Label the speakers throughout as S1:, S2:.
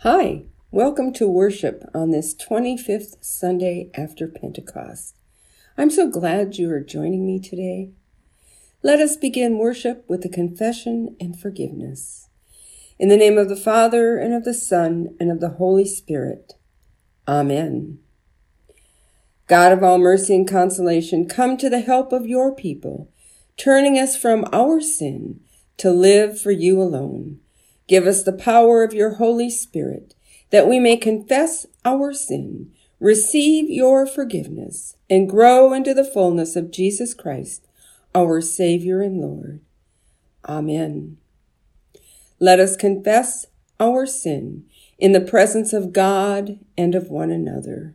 S1: Hi, welcome to worship on this 25th Sunday after Pentecost. I'm so glad you are joining me today. Let us begin worship with a confession and forgiveness. In the name of the Father, and of the Son, and of the Holy Spirit. Amen. God of all mercy and consolation, come to the help of your people, turning us from our sin to live for you alone. Give us the power of your Holy Spirit, that we may confess our sin, receive your forgiveness, and grow into the fullness of Jesus Christ, our Savior and Lord. Amen. Let us confess our sin in the presence of God and of one another.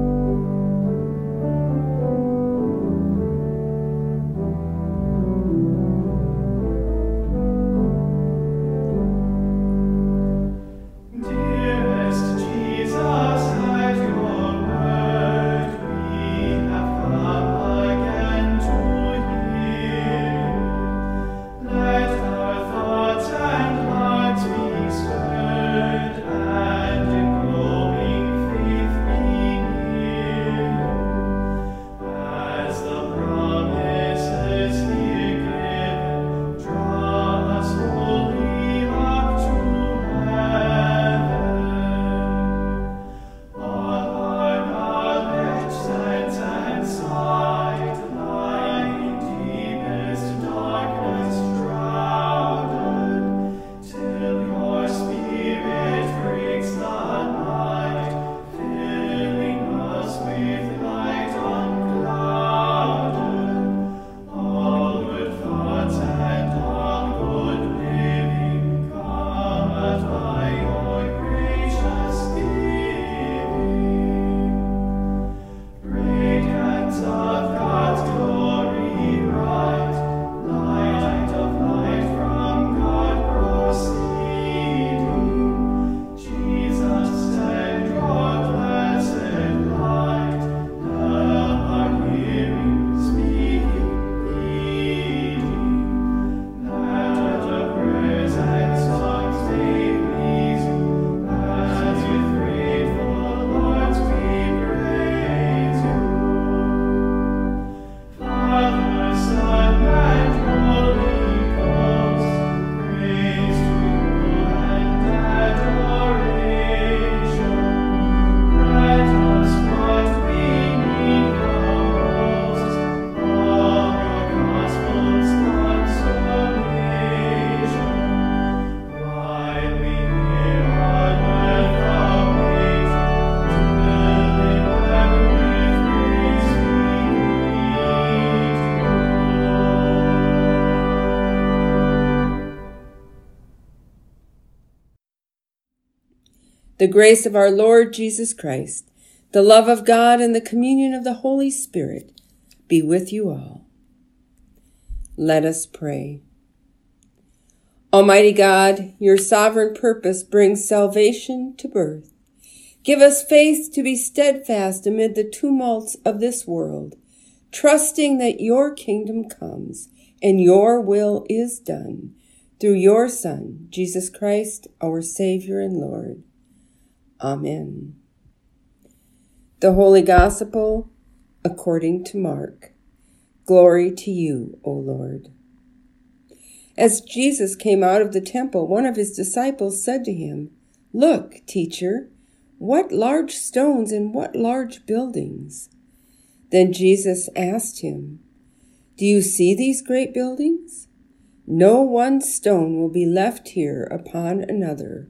S1: The grace of our Lord Jesus Christ, the love of God, and the communion of the Holy Spirit be with you all. Let us pray. Almighty God, your sovereign purpose brings salvation to birth. Give us faith to be steadfast amid the tumults of this world, trusting that your kingdom comes and your will is done through your Son, Jesus Christ, our Savior and Lord. Amen. The Holy Gospel according to Mark. Glory to you, O Lord. As Jesus came out of the temple, one of his disciples said to him, Look, teacher, what large stones and what large buildings. Then Jesus asked him, Do you see these great buildings? No one stone will be left here upon another.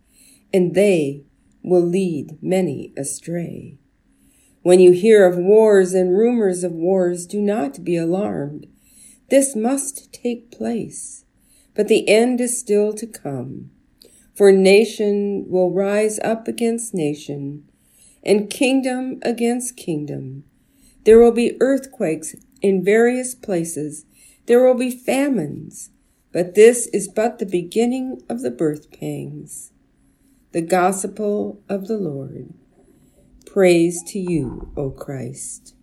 S1: and they will lead many astray. When you hear of wars and rumors of wars, do not be alarmed. This must take place, but the end is still to come. For nation will rise up against nation, and kingdom against kingdom. There will be earthquakes in various places. There will be famines, but this is but the beginning of the birth pangs. The gospel of the Lord. Praise to you, O Christ.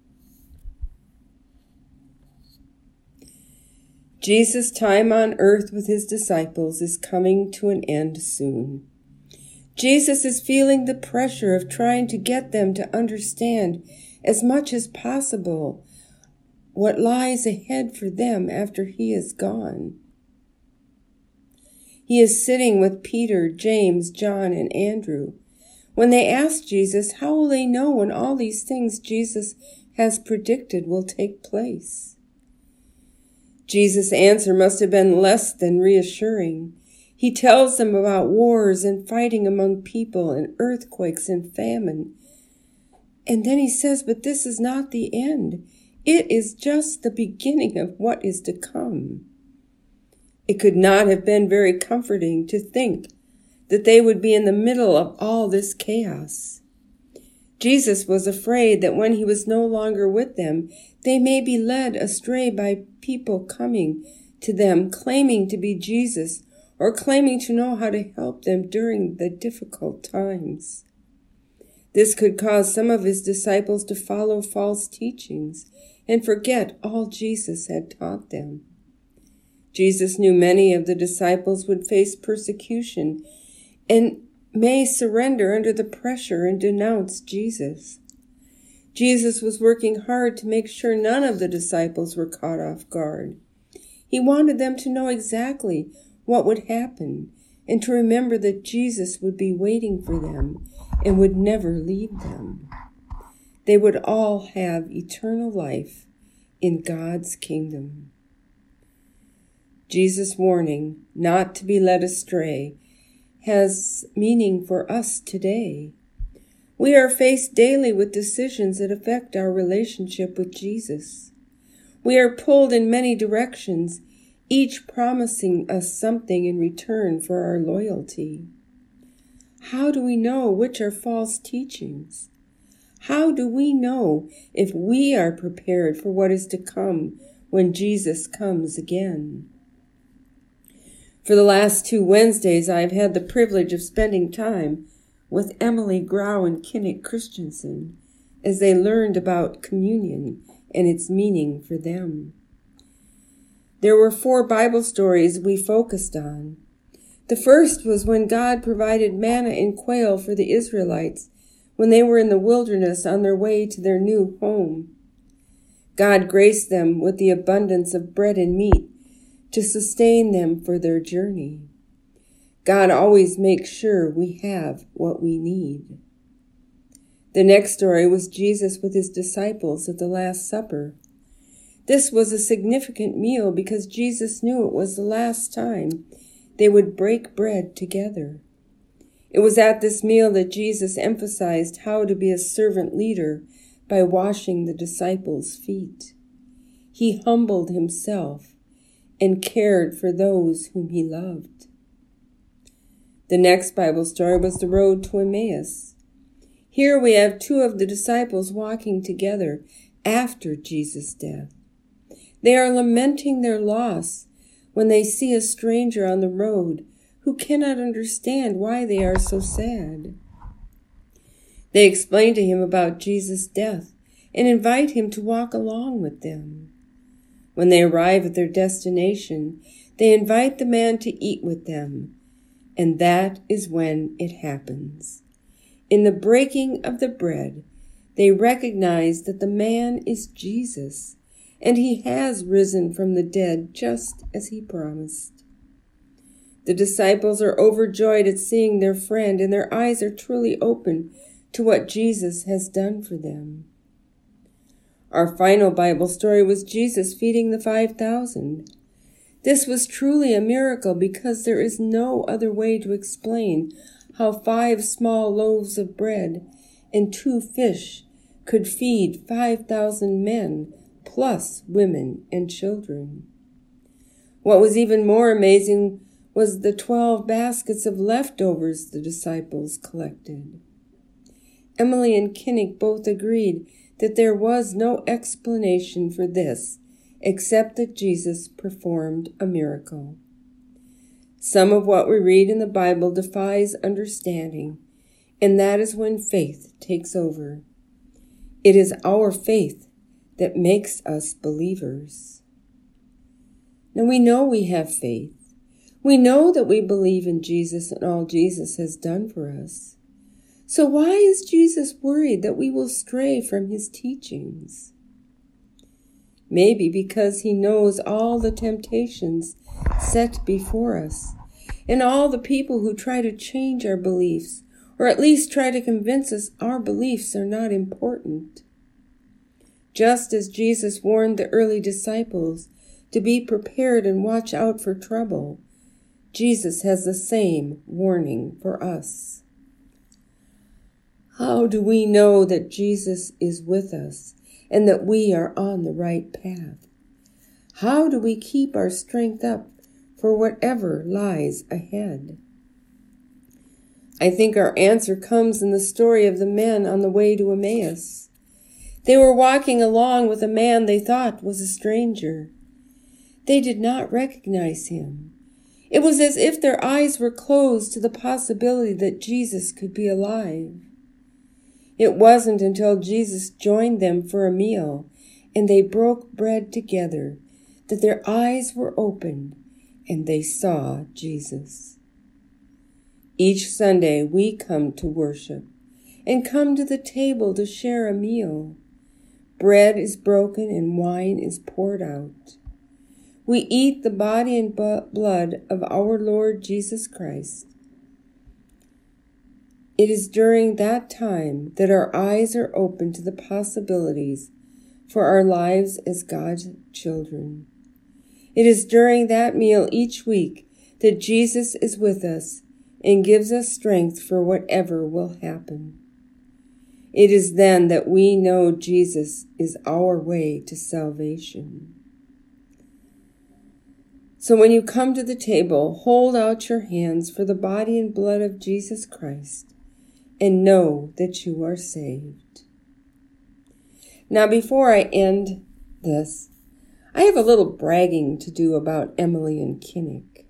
S1: Jesus' time on earth with his disciples is coming to an end soon. Jesus is feeling the pressure of trying to get them to understand as much as possible what lies ahead for them after he is gone. He is sitting with Peter, James, John, and Andrew when they ask Jesus, how will they know when all these things Jesus has predicted will take place? Jesus' answer must have been less than reassuring. He tells them about wars and fighting among people and earthquakes and famine. And then he says, but this is not the end. It is just the beginning of what is to come. It could not have been very comforting to think that they would be in the middle of all this chaos. Jesus was afraid that when he was no longer with them, they may be led astray by people coming to them claiming to be Jesus or claiming to know how to help them during the difficult times. This could cause some of his disciples to follow false teachings and forget all Jesus had taught them. Jesus knew many of the disciples would face persecution and may surrender under the pressure and denounce Jesus. Jesus was working hard to make sure none of the disciples were caught off guard. He wanted them to know exactly what would happen and to remember that Jesus would be waiting for them and would never leave them. They would all have eternal life in God's kingdom. Jesus' warning not to be led astray has meaning for us today. We are faced daily with decisions that affect our relationship with Jesus. We are pulled in many directions, each promising us something in return for our loyalty. How do we know which are false teachings? How do we know if we are prepared for what is to come when Jesus comes again? For the last two Wednesdays, I have had the privilege of spending time with Emily Grau and Kinnick Christensen as they learned about communion and its meaning for them. There were four Bible stories we focused on. The first was when God provided manna and quail for the Israelites when they were in the wilderness on their way to their new home. God graced them with the abundance of bread and meat to sustain them for their journey. God always makes sure we have what we need. The next story was Jesus with his disciples at the Last Supper. This was a significant meal because Jesus knew it was the last time they would break bread together. It was at this meal that Jesus emphasized how to be a servant leader by washing the disciples' feet. He humbled himself and cared for those whom he loved. The next Bible story was the road to Emmaus. Here we have two of the disciples walking together after Jesus' death. They are lamenting their loss when they see a stranger on the road who cannot understand why they are so sad. They explain to him about Jesus' death and invite him to walk along with them. When they arrive at their destination, they invite the man to eat with them, and that is when it happens. In the breaking of the bread, they recognize that the man is Jesus, and he has risen from the dead just as he promised. The disciples are overjoyed at seeing their friend, and their eyes are truly open to what Jesus has done for them. Our final Bible story was Jesus feeding the 5,000. This was truly a miracle because there is no other way to explain how five small loaves of bread and two fish could feed 5,000 men, plus women and children. What was even more amazing was the 12 baskets of leftovers the disciples collected. Emily and Kinnick both agreed that there was no explanation for this except that Jesus performed a miracle. Some of what we read in the Bible defies understanding, and that is when faith takes over. It is our faith that makes us believers. Now we know we have faith. We know that we believe in Jesus and all Jesus has done for us. So why is Jesus worried that we will stray from his teachings? Maybe because he knows all the temptations set before us and all the people who try to change our beliefs or at least try to convince us our beliefs are not important. Just as Jesus warned the early disciples to be prepared and watch out for trouble, Jesus has the same warning for us. How do we know that Jesus is with us and that we are on the right path? How do we keep our strength up for whatever lies ahead? I think our answer comes in the story of the men on the way to Emmaus. They were walking along with a man they thought was a stranger. They did not recognize him. It was as if their eyes were closed to the possibility that Jesus could be alive. It wasn't until Jesus joined them for a meal and they broke bread together that their eyes were opened and they saw Jesus. Each Sunday we come to worship and come to the table to share a meal. Bread is broken and wine is poured out. We eat the body and blood of our Lord Jesus Christ it is during that time that our eyes are open to the possibilities for our lives as God's children. It is during that meal each week that Jesus is with us and gives us strength for whatever will happen. It is then that we know Jesus is our way to salvation. So when you come to the table, hold out your hands for the body and blood of Jesus Christ and know that you are saved. Now, before I end this, I have a little bragging to do about Emily and Kinnick.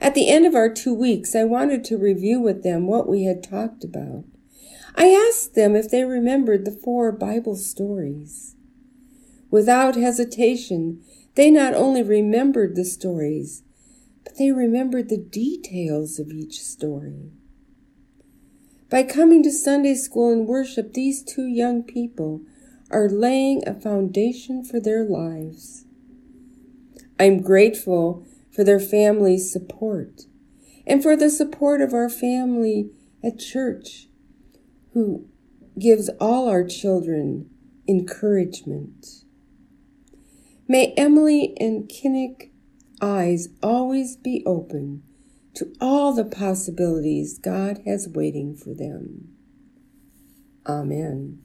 S1: At the end of our two weeks, I wanted to review with them what we had talked about. I asked them if they remembered the four Bible stories. Without hesitation, they not only remembered the stories, but they remembered the details of each story. By coming to Sunday school and worship, these two young people are laying a foundation for their lives. I'm grateful for their family's support and for the support of our family at church who gives all our children encouragement. May Emily and Kinnick eyes always be open to all the possibilities God has waiting for them. Amen.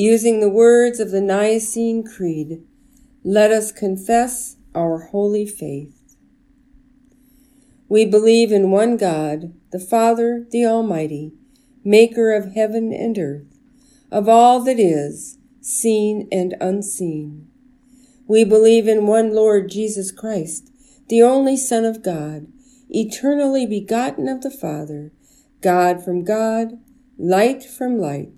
S1: Using the words of the Nicene Creed, let us confess our holy faith. We believe in one God, the Father, the Almighty, maker of heaven and earth, of all that is, seen and unseen. We believe in one Lord Jesus Christ, the only Son of God, eternally begotten of the Father, God from God, light from light,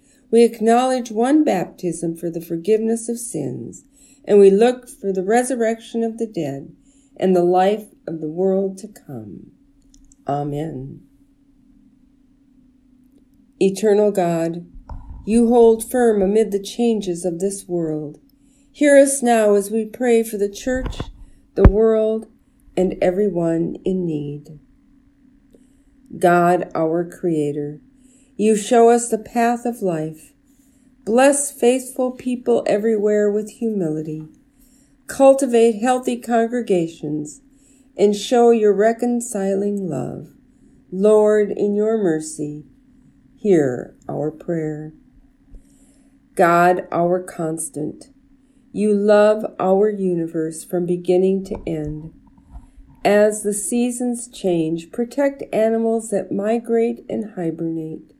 S1: We acknowledge one baptism for the forgiveness of sins and we look for the resurrection of the dead and the life of the world to come. Amen. Eternal God, you hold firm amid the changes of this world. Hear us now as we pray for the church, the world, and everyone in need. God, our Creator, you show us the path of life Bless faithful people everywhere with humility. Cultivate healthy congregations and show your reconciling love. Lord, in your mercy, hear our prayer. God, our constant, you love our universe from beginning to end. As the seasons change, protect animals that migrate and hibernate.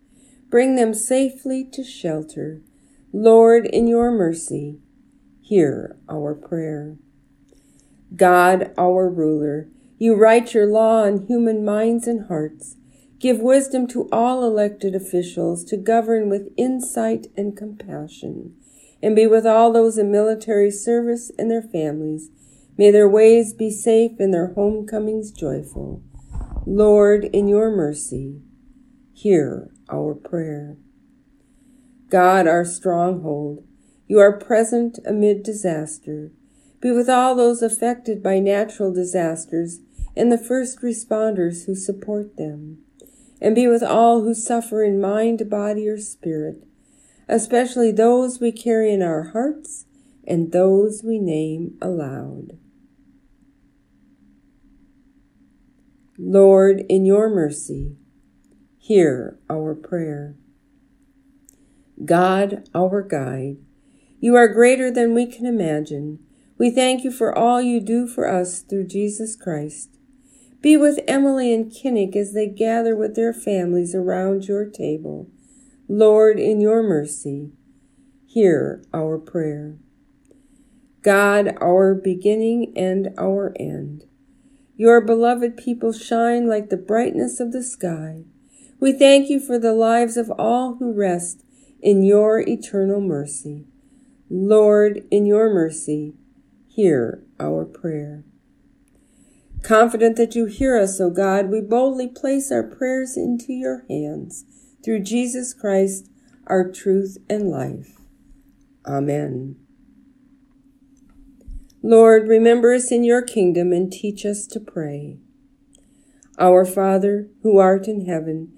S1: Bring them safely to shelter Lord, in your mercy, hear our prayer. God, our ruler, you write your law on human minds and hearts. Give wisdom to all elected officials to govern with insight and compassion, and be with all those in military service and their families. May their ways be safe and their homecomings joyful. Lord, in your mercy, hear our prayer. God, our stronghold, you are present amid disaster. Be with all those affected by natural disasters and the first responders who support them. And be with all who suffer in mind, body, or spirit, especially those we carry in our hearts and those we name aloud. Lord, in your mercy, hear our prayer. God, our guide. You are greater than we can imagine. We thank you for all you do for us through Jesus Christ. Be with Emily and Kinnick as they gather with their families around your table. Lord, in your mercy, hear our prayer. God, our beginning and our end. Your beloved people shine like the brightness of the sky. We thank you for the lives of all who rest in your eternal mercy. Lord, in your mercy, hear our prayer. Confident that you hear us, O God, we boldly place our prayers into your hands through Jesus Christ, our truth and life. Amen. Lord, remember us in your kingdom and teach us to pray. Our Father, who art in heaven,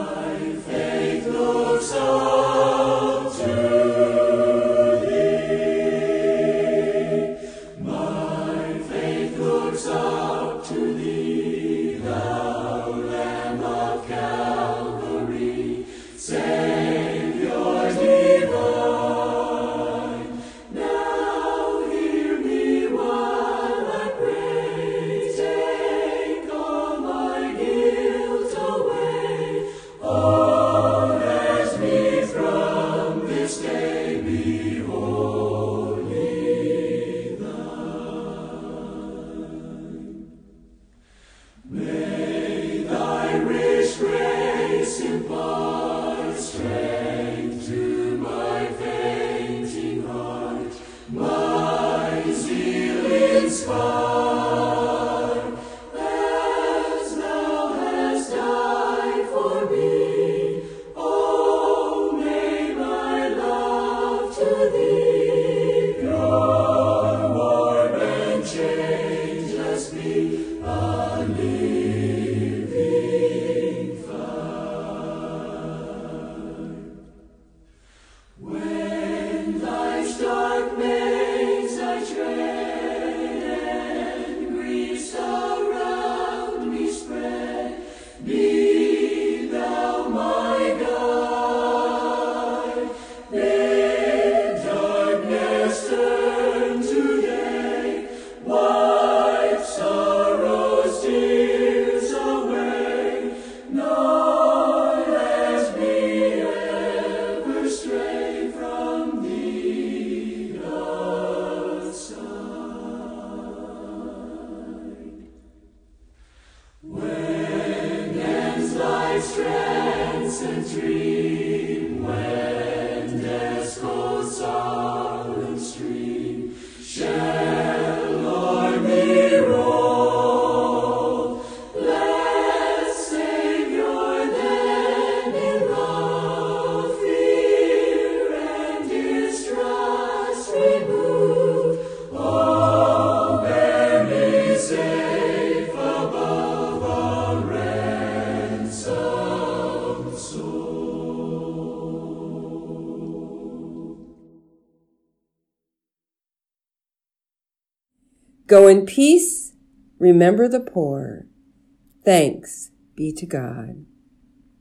S1: strength and dreams.
S2: Go in peace. Remember the poor. Thanks be to God.